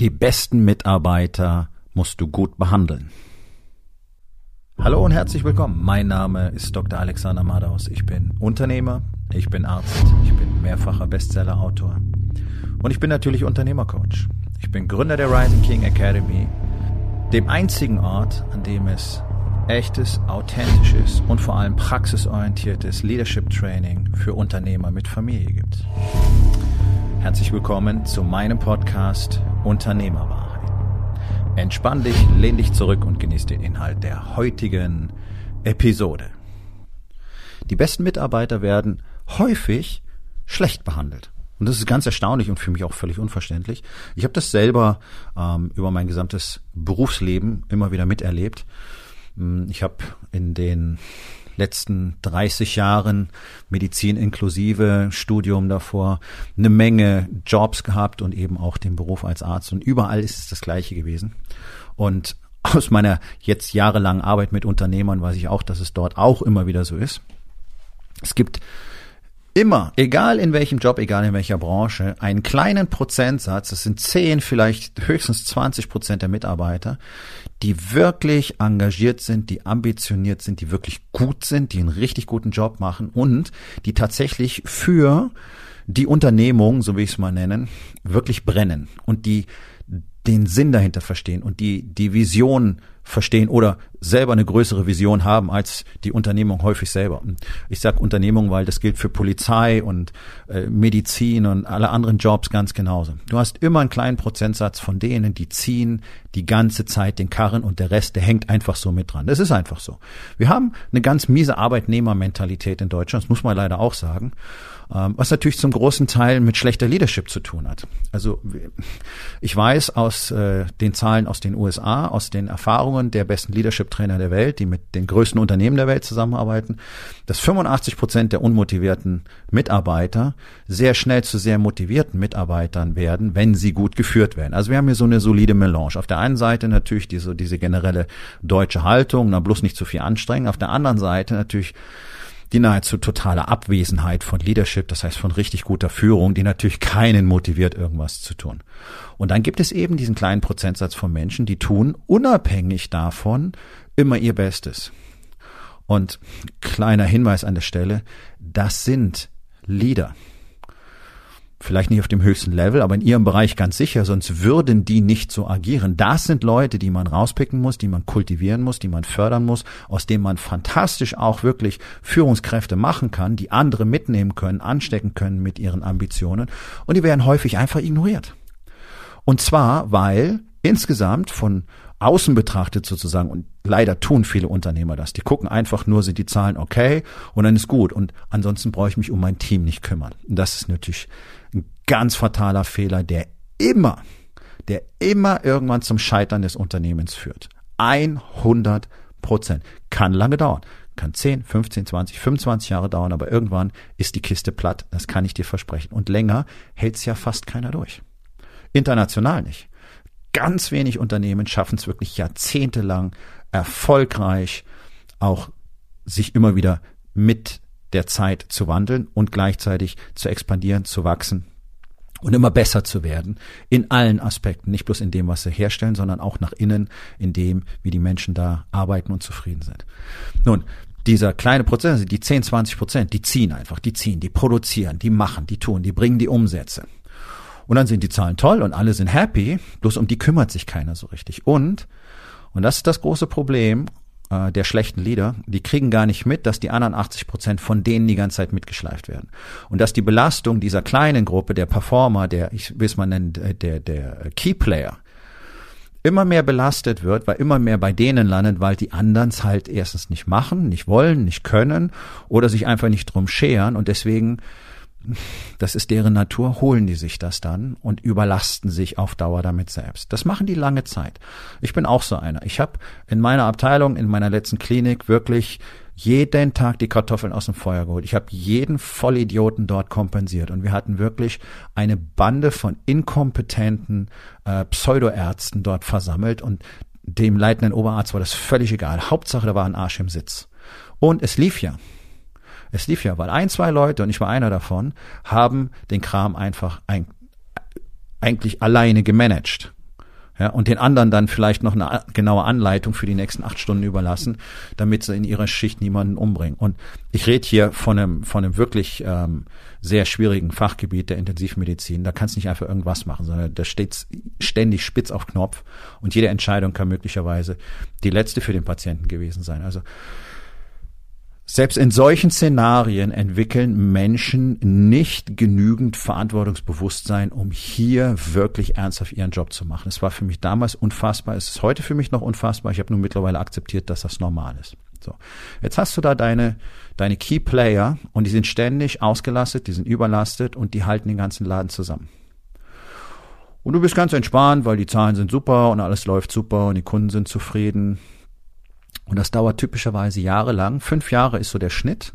Die besten Mitarbeiter musst du gut behandeln. Hallo und herzlich willkommen. Mein Name ist Dr. Alexander Madaus. Ich bin Unternehmer, ich bin Arzt, ich bin mehrfacher Bestsellerautor und ich bin natürlich Unternehmercoach. Ich bin Gründer der Rising King Academy, dem einzigen Ort, an dem es echtes, authentisches und vor allem praxisorientiertes Leadership Training für Unternehmer mit Familie gibt. Herzlich willkommen zu meinem Podcast Unternehmerwahrheit. Entspann dich, lehn dich zurück und genieß den Inhalt der heutigen Episode. Die besten Mitarbeiter werden häufig schlecht behandelt. Und das ist ganz erstaunlich und für mich auch völlig unverständlich. Ich habe das selber ähm, über mein gesamtes Berufsleben immer wieder miterlebt. Hm, ich habe in den letzten 30 Jahren Medizin inklusive Studium davor eine Menge Jobs gehabt und eben auch den Beruf als Arzt und überall ist es das gleiche gewesen. Und aus meiner jetzt jahrelangen Arbeit mit Unternehmern weiß ich auch, dass es dort auch immer wieder so ist. Es gibt immer, egal in welchem Job, egal in welcher Branche, einen kleinen Prozentsatz, das sind 10, vielleicht höchstens 20 Prozent der Mitarbeiter, die wirklich engagiert sind, die ambitioniert sind, die wirklich gut sind, die einen richtig guten Job machen und die tatsächlich für die Unternehmung, so will ich es mal nennen, wirklich brennen. Und die den Sinn dahinter verstehen und die die Vision verstehen oder selber eine größere Vision haben als die Unternehmung häufig selber. Ich sage Unternehmung, weil das gilt für Polizei und äh, Medizin und alle anderen Jobs ganz genauso. Du hast immer einen kleinen Prozentsatz von denen, die ziehen die ganze Zeit den Karren und der Rest, der hängt einfach so mit dran. Das ist einfach so. Wir haben eine ganz miese Arbeitnehmermentalität in Deutschland, das muss man leider auch sagen. Ähm, was natürlich zum großen Teil mit schlechter Leadership zu tun hat. Also ich weiß aus äh, den Zahlen aus den USA, aus den Erfahrungen der besten Leadership-Trainer der Welt, die mit den größten Unternehmen der Welt zusammenarbeiten, dass 85 Prozent der unmotivierten Mitarbeiter sehr schnell zu sehr motivierten Mitarbeitern werden, wenn sie gut geführt werden. Also wir haben hier so eine solide Melange. Auf der einen Seite natürlich diese, diese generelle deutsche Haltung, na bloß nicht zu viel anstrengen. Auf der anderen Seite natürlich die nahezu totale Abwesenheit von Leadership, das heißt von richtig guter Führung, die natürlich keinen motiviert, irgendwas zu tun. Und dann gibt es eben diesen kleinen Prozentsatz von Menschen, die tun unabhängig davon immer ihr Bestes. Und kleiner Hinweis an der Stelle, das sind Leader vielleicht nicht auf dem höchsten Level, aber in ihrem Bereich ganz sicher, sonst würden die nicht so agieren. Das sind Leute, die man rauspicken muss, die man kultivieren muss, die man fördern muss, aus denen man fantastisch auch wirklich Führungskräfte machen kann, die andere mitnehmen können, anstecken können mit ihren Ambitionen und die werden häufig einfach ignoriert. Und zwar, weil insgesamt von außen betrachtet sozusagen, und leider tun viele Unternehmer das, die gucken einfach nur, sind die Zahlen okay und dann ist gut und ansonsten brauche ich mich um mein Team nicht kümmern. Und das ist natürlich ganz fataler Fehler, der immer, der immer irgendwann zum Scheitern des Unternehmens führt. 100 Prozent. Kann lange dauern. Kann 10, 15, 20, 25 Jahre dauern, aber irgendwann ist die Kiste platt. Das kann ich dir versprechen. Und länger hält's ja fast keiner durch. International nicht. Ganz wenig Unternehmen schaffen es wirklich jahrzehntelang erfolgreich, auch sich immer wieder mit der Zeit zu wandeln und gleichzeitig zu expandieren, zu wachsen und immer besser zu werden in allen Aspekten, nicht bloß in dem, was sie herstellen, sondern auch nach innen, in dem, wie die Menschen da arbeiten und zufrieden sind. Nun, dieser kleine Prozess, also die 10, 20 Prozent, die ziehen einfach, die ziehen, die produzieren, die machen, die tun, die bringen die Umsätze. Und dann sind die Zahlen toll und alle sind happy, bloß um die kümmert sich keiner so richtig. Und, und das ist das große Problem, äh, der schlechten Lieder, die kriegen gar nicht mit, dass die anderen 80 Prozent von denen die ganze Zeit mitgeschleift werden. Und dass die Belastung dieser kleinen Gruppe, der Performer, der, ich will es mal nennen, der, der Keyplayer, immer mehr belastet wird, weil immer mehr bei denen landet, weil die anderen es halt erstens nicht machen, nicht wollen, nicht können oder sich einfach nicht drum scheren und deswegen das ist deren Natur, holen die sich das dann und überlasten sich auf Dauer damit selbst. Das machen die lange Zeit. Ich bin auch so einer. Ich habe in meiner Abteilung, in meiner letzten Klinik wirklich jeden Tag die Kartoffeln aus dem Feuer geholt. Ich habe jeden Vollidioten dort kompensiert und wir hatten wirklich eine Bande von inkompetenten äh, Pseudoärzten dort versammelt und dem leitenden Oberarzt war das völlig egal. Hauptsache, da war ein Arsch im Sitz. Und es lief ja. Es lief ja, weil ein, zwei Leute, und ich war einer davon, haben den Kram einfach ein, eigentlich alleine gemanagt. Ja, und den anderen dann vielleicht noch eine genaue Anleitung für die nächsten acht Stunden überlassen, damit sie in ihrer Schicht niemanden umbringen. Und ich rede hier von einem, von einem wirklich ähm, sehr schwierigen Fachgebiet der Intensivmedizin. Da kannst du nicht einfach irgendwas machen, sondern da steht ständig spitz auf Knopf und jede Entscheidung kann möglicherweise die letzte für den Patienten gewesen sein. Also selbst in solchen Szenarien entwickeln Menschen nicht genügend Verantwortungsbewusstsein, um hier wirklich ernsthaft ihren Job zu machen. Es war für mich damals unfassbar, es ist heute für mich noch unfassbar. Ich habe nur mittlerweile akzeptiert, dass das normal ist. So, jetzt hast du da deine deine Key Player und die sind ständig ausgelastet, die sind überlastet und die halten den ganzen Laden zusammen. Und du bist ganz entspannt, weil die Zahlen sind super und alles läuft super und die Kunden sind zufrieden und das dauert typischerweise jahrelang. Fünf Jahre ist so der Schnitt,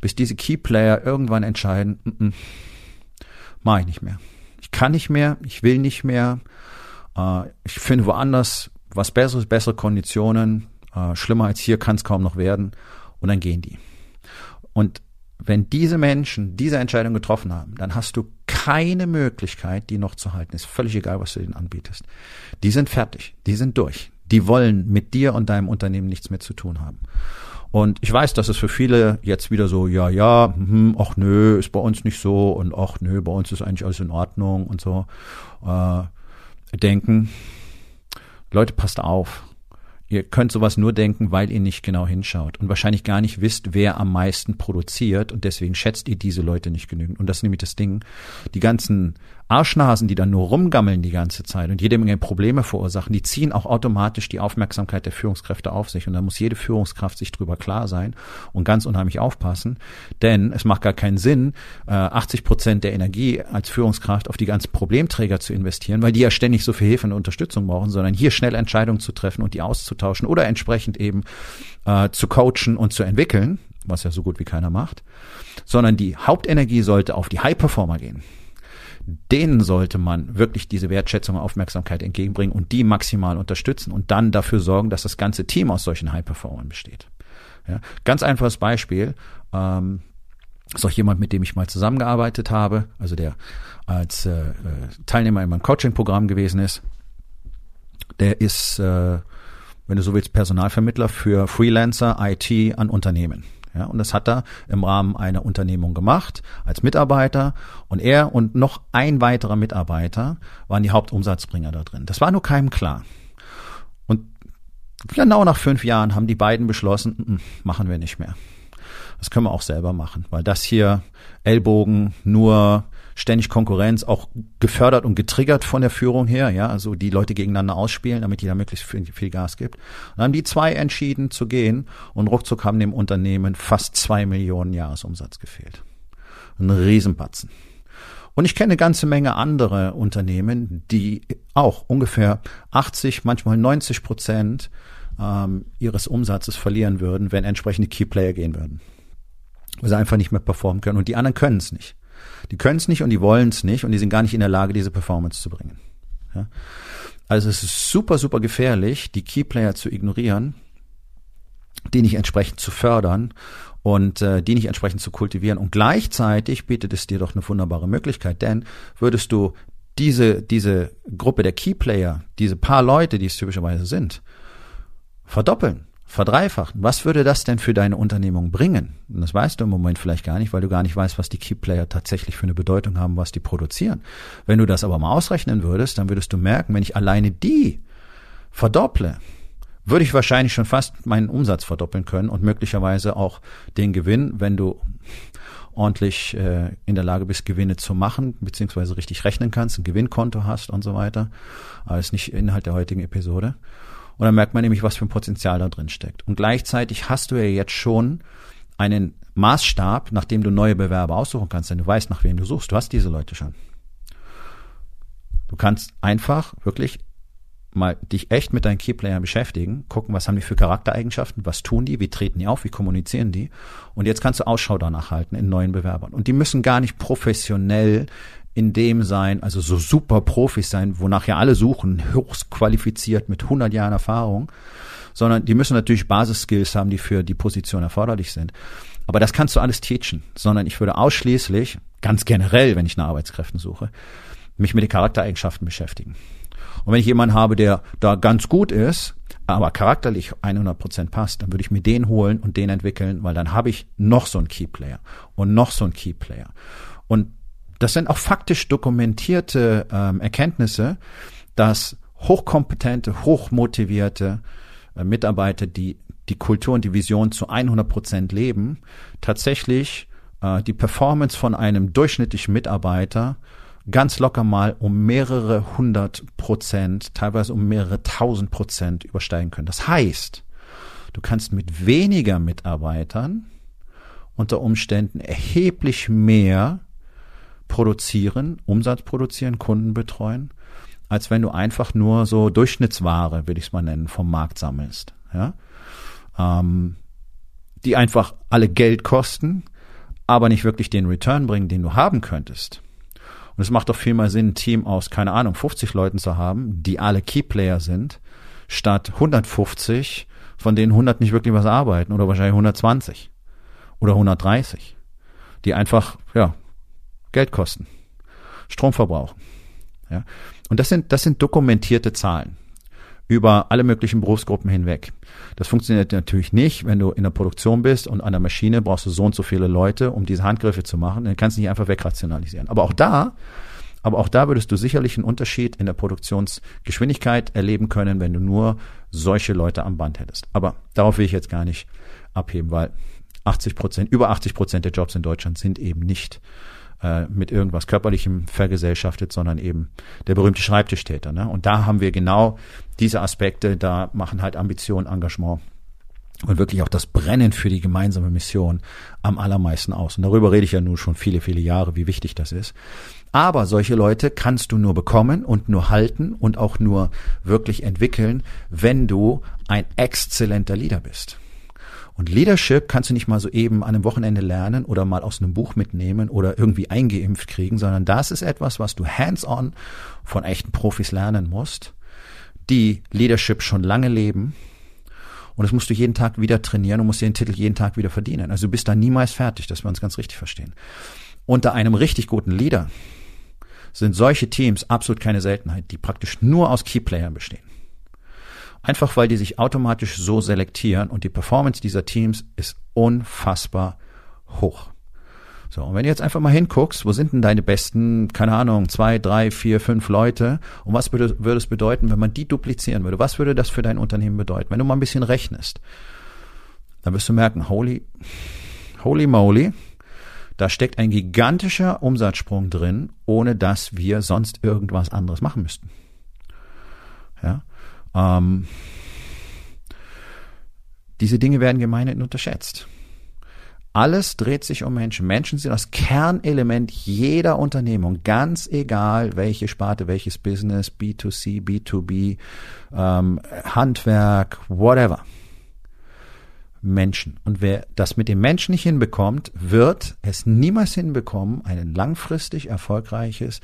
bis diese Keyplayer irgendwann entscheiden, mm -mm, mache ich nicht mehr. Ich kann nicht mehr, ich will nicht mehr. Äh, ich finde woanders was Besseres, bessere Konditionen. Äh, schlimmer als hier kann es kaum noch werden. Und dann gehen die. Und wenn diese Menschen diese Entscheidung getroffen haben, dann hast du keine Möglichkeit, die noch zu halten. Ist völlig egal, was du ihnen anbietest. Die sind fertig, die sind durch. Die wollen mit dir und deinem Unternehmen nichts mehr zu tun haben. Und ich weiß, dass es für viele jetzt wieder so, ja, ja, hm, ach nö, ist bei uns nicht so und ach nö, bei uns ist eigentlich alles in Ordnung und so äh, denken. Leute, passt auf. Ihr könnt sowas nur denken, weil ihr nicht genau hinschaut und wahrscheinlich gar nicht wisst, wer am meisten produziert und deswegen schätzt ihr diese Leute nicht genügend. Und das ist nämlich das Ding. Die ganzen Arschnasen, die dann nur rumgammeln die ganze Zeit und jede Menge Probleme verursachen, die ziehen auch automatisch die Aufmerksamkeit der Führungskräfte auf sich. Und da muss jede Führungskraft sich drüber klar sein und ganz unheimlich aufpassen. Denn es macht gar keinen Sinn, 80 äh, Prozent der Energie als Führungskraft auf die ganzen Problemträger zu investieren, weil die ja ständig so viel Hilfe und Unterstützung brauchen, sondern hier schnell Entscheidungen zu treffen und die auszutauschen oder entsprechend eben äh, zu coachen und zu entwickeln, was ja so gut wie keiner macht, sondern die Hauptenergie sollte auf die High-Performer gehen denen sollte man wirklich diese Wertschätzung und Aufmerksamkeit entgegenbringen und die maximal unterstützen und dann dafür sorgen, dass das ganze Team aus solchen High-Performern besteht. Ja, ganz einfaches Beispiel. Ähm, ist auch jemand, mit dem ich mal zusammengearbeitet habe, also der als äh, Teilnehmer in meinem Coaching-Programm gewesen ist. Der ist, äh, wenn du so willst, Personalvermittler für Freelancer IT an Unternehmen. Ja, und das hat er im Rahmen einer Unternehmung gemacht als Mitarbeiter. Und er und noch ein weiterer Mitarbeiter waren die Hauptumsatzbringer da drin. Das war nur keinem klar. Und genau nach fünf Jahren haben die beiden beschlossen, mm, machen wir nicht mehr. Das können wir auch selber machen, weil das hier Ellbogen nur ständig Konkurrenz, auch gefördert und getriggert von der Führung her, ja, also die Leute gegeneinander ausspielen, damit jeder möglichst viel, viel Gas gibt. Und dann haben die zwei entschieden zu gehen und ruckzuck haben dem Unternehmen fast zwei Millionen Jahresumsatz gefehlt. Ein Riesenbatzen. Und ich kenne eine ganze Menge andere Unternehmen, die auch ungefähr 80, manchmal 90 Prozent ähm, ihres Umsatzes verlieren würden, wenn entsprechende Keyplayer gehen würden. Weil sie einfach nicht mehr performen können. Und die anderen können es nicht. Die können es nicht und die wollen es nicht und die sind gar nicht in der Lage, diese Performance zu bringen. Ja? Also es ist super, super gefährlich, die Keyplayer zu ignorieren, die nicht entsprechend zu fördern und äh, die nicht entsprechend zu kultivieren. Und gleichzeitig bietet es dir doch eine wunderbare Möglichkeit, denn würdest du diese, diese Gruppe der Keyplayer, diese paar Leute, die es typischerweise sind, verdoppeln, verdreifachen. Was würde das denn für deine Unternehmung bringen? Und das weißt du im Moment vielleicht gar nicht, weil du gar nicht weißt, was die Keyplayer tatsächlich für eine Bedeutung haben, was die produzieren. Wenn du das aber mal ausrechnen würdest, dann würdest du merken, wenn ich alleine die verdopple, würde ich wahrscheinlich schon fast meinen Umsatz verdoppeln können und möglicherweise auch den Gewinn, wenn du ordentlich äh, in der Lage bist, Gewinne zu machen, beziehungsweise richtig rechnen kannst, ein Gewinnkonto hast und so weiter. Aber das ist nicht Inhalt der heutigen Episode. Und dann merkt man nämlich, was für ein Potenzial da drin steckt. Und gleichzeitig hast du ja jetzt schon einen Maßstab, nach dem du neue Bewerber aussuchen kannst, denn du weißt, nach wem du suchst. Du hast diese Leute schon. Du kannst einfach wirklich mal dich echt mit deinen Keyplayern beschäftigen, gucken, was haben die für Charaktereigenschaften, was tun die, wie treten die auf, wie kommunizieren die. Und jetzt kannst du Ausschau danach halten in neuen Bewerbern. Und die müssen gar nicht professionell in dem sein, also so super Profis sein, wonach ja alle suchen, höchst qualifiziert mit 100 Jahren Erfahrung, sondern die müssen natürlich Basisskills haben, die für die Position erforderlich sind. Aber das kannst du alles teachen, sondern ich würde ausschließlich, ganz generell, wenn ich nach Arbeitskräften suche, mich mit den Charaktereigenschaften beschäftigen. Und wenn ich jemanden habe, der da ganz gut ist, aber charakterlich 100 Prozent passt, dann würde ich mir den holen und den entwickeln, weil dann habe ich noch so einen Keyplayer und noch so einen Keyplayer. Und das sind auch faktisch dokumentierte ähm, Erkenntnisse, dass hochkompetente, hochmotivierte äh, Mitarbeiter, die die Kultur und die Vision zu 100 Prozent leben, tatsächlich äh, die Performance von einem durchschnittlichen Mitarbeiter ganz locker mal um mehrere hundert Prozent, teilweise um mehrere tausend Prozent übersteigen können. Das heißt, du kannst mit weniger Mitarbeitern unter Umständen erheblich mehr produzieren, Umsatz produzieren, Kunden betreuen, als wenn du einfach nur so Durchschnittsware, will ich es mal nennen, vom Markt sammelst. Ja? Ähm, die einfach alle Geld kosten, aber nicht wirklich den Return bringen, den du haben könntest. Und es macht doch viel mehr Sinn, ein Team aus, keine Ahnung, 50 Leuten zu haben, die alle Keyplayer sind, statt 150, von denen 100 nicht wirklich was arbeiten oder wahrscheinlich 120 oder 130, die einfach, ja, Geld kosten, Strom verbrauchen. Ja. Und das sind, das sind dokumentierte Zahlen über alle möglichen Berufsgruppen hinweg. Das funktioniert natürlich nicht, wenn du in der Produktion bist und an der Maschine brauchst du so und so viele Leute, um diese Handgriffe zu machen. Dann kannst du nicht einfach wegrationalisieren. Aber auch da, aber auch da würdest du sicherlich einen Unterschied in der Produktionsgeschwindigkeit erleben können, wenn du nur solche Leute am Band hättest. Aber darauf will ich jetzt gar nicht abheben, weil 80 Prozent, über 80 Prozent der Jobs in Deutschland sind eben nicht äh, mit irgendwas Körperlichem vergesellschaftet, sondern eben der berühmte Schreibtischtäter. Ne? Und da haben wir genau diese Aspekte, da machen halt Ambition, Engagement und wirklich auch das Brennen für die gemeinsame Mission am allermeisten aus. Und darüber rede ich ja nun schon viele, viele Jahre, wie wichtig das ist. Aber solche Leute kannst du nur bekommen und nur halten und auch nur wirklich entwickeln, wenn du ein exzellenter Leader bist. Und Leadership kannst du nicht mal so eben an einem Wochenende lernen oder mal aus einem Buch mitnehmen oder irgendwie eingeimpft kriegen, sondern das ist etwas, was du hands-on von echten Profis lernen musst, die Leadership schon lange leben. Und das musst du jeden Tag wieder trainieren und musst den Titel jeden Tag wieder verdienen. Also du bist da niemals fertig, dass wir uns ganz richtig verstehen. Unter einem richtig guten Leader sind solche Teams absolut keine Seltenheit, die praktisch nur aus Keyplayern bestehen. Einfach weil die sich automatisch so selektieren und die Performance dieser Teams ist unfassbar hoch. So, und wenn du jetzt einfach mal hinguckst, wo sind denn deine besten, keine Ahnung, zwei, drei, vier, fünf Leute und was würde, würde es bedeuten, wenn man die duplizieren würde? Was würde das für dein Unternehmen bedeuten? Wenn du mal ein bisschen rechnest, dann wirst du merken, holy, holy moly, da steckt ein gigantischer Umsatzsprung drin, ohne dass wir sonst irgendwas anderes machen müssten. Ja, ähm, diese Dinge werden gemeinhin unterschätzt. Alles dreht sich um Menschen. Menschen sind das Kernelement jeder Unternehmung, ganz egal welche Sparte, welches Business, B2C, B2B, ähm, Handwerk, whatever. Menschen. Und wer das mit dem Menschen nicht hinbekommt, wird es niemals hinbekommen, ein langfristig erfolgreiches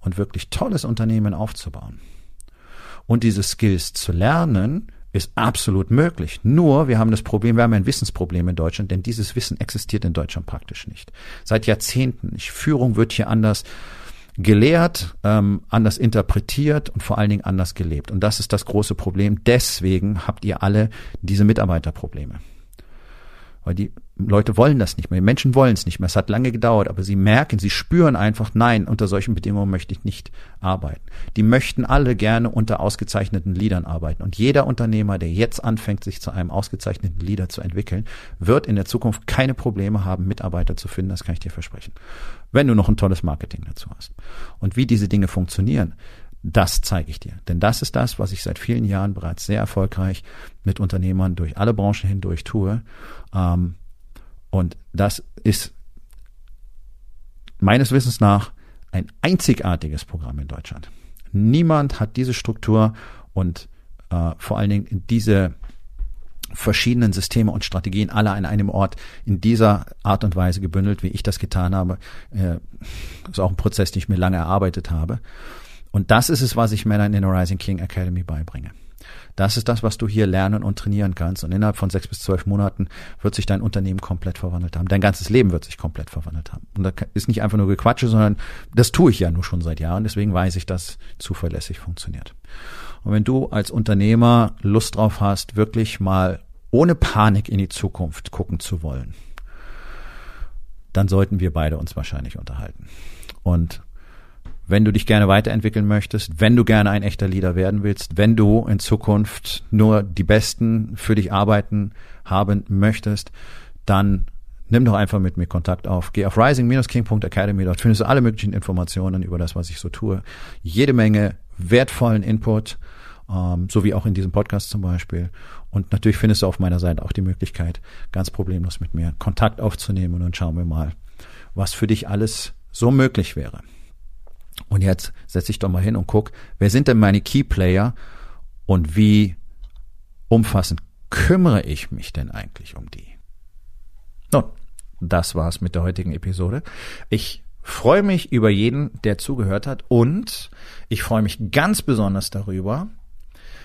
und wirklich tolles Unternehmen aufzubauen. Und diese Skills zu lernen, ist absolut möglich. Nur, wir haben das Problem, wir haben ein Wissensproblem in Deutschland, denn dieses Wissen existiert in Deutschland praktisch nicht. Seit Jahrzehnten. Führung wird hier anders gelehrt, ähm, anders interpretiert und vor allen Dingen anders gelebt. Und das ist das große Problem. Deswegen habt ihr alle diese Mitarbeiterprobleme. Weil die Leute wollen das nicht mehr. Die Menschen wollen es nicht mehr. Es hat lange gedauert, aber sie merken, sie spüren einfach, nein, unter solchen Bedingungen möchte ich nicht arbeiten. Die möchten alle gerne unter ausgezeichneten Leadern arbeiten. Und jeder Unternehmer, der jetzt anfängt, sich zu einem ausgezeichneten Leader zu entwickeln, wird in der Zukunft keine Probleme haben, Mitarbeiter zu finden. Das kann ich dir versprechen. Wenn du noch ein tolles Marketing dazu hast. Und wie diese Dinge funktionieren, das zeige ich dir. Denn das ist das, was ich seit vielen Jahren bereits sehr erfolgreich mit Unternehmern durch alle Branchen hindurch tue. Ähm, und das ist meines Wissens nach ein einzigartiges Programm in Deutschland. Niemand hat diese Struktur und äh, vor allen Dingen diese verschiedenen Systeme und Strategien alle an einem Ort in dieser Art und Weise gebündelt, wie ich das getan habe. Äh, ist auch ein Prozess, den ich mir lange erarbeitet habe. Und das ist es, was ich Männern in der Rising King Academy beibringe. Das ist das, was du hier lernen und trainieren kannst. Und innerhalb von sechs bis zwölf Monaten wird sich dein Unternehmen komplett verwandelt haben. Dein ganzes Leben wird sich komplett verwandelt haben. Und das ist nicht einfach nur Gequatsche, sondern das tue ich ja nur schon seit Jahren. Deswegen weiß ich, dass zuverlässig funktioniert. Und wenn du als Unternehmer Lust drauf hast, wirklich mal ohne Panik in die Zukunft gucken zu wollen, dann sollten wir beide uns wahrscheinlich unterhalten. Und wenn du dich gerne weiterentwickeln möchtest, wenn du gerne ein echter Leader werden willst, wenn du in Zukunft nur die Besten für dich arbeiten haben möchtest, dann nimm doch einfach mit mir Kontakt auf. Geh auf rising-king.academy, dort findest du alle möglichen Informationen über das, was ich so tue. Jede Menge wertvollen Input, ähm, so wie auch in diesem Podcast zum Beispiel. Und natürlich findest du auf meiner Seite auch die Möglichkeit, ganz problemlos mit mir Kontakt aufzunehmen und dann schauen wir mal, was für dich alles so möglich wäre. Und jetzt setz dich doch mal hin und guck, wer sind denn meine Key Player und wie umfassend kümmere ich mich denn eigentlich um die? Nun, das war's mit der heutigen Episode. Ich freue mich über jeden, der zugehört hat und ich freue mich ganz besonders darüber,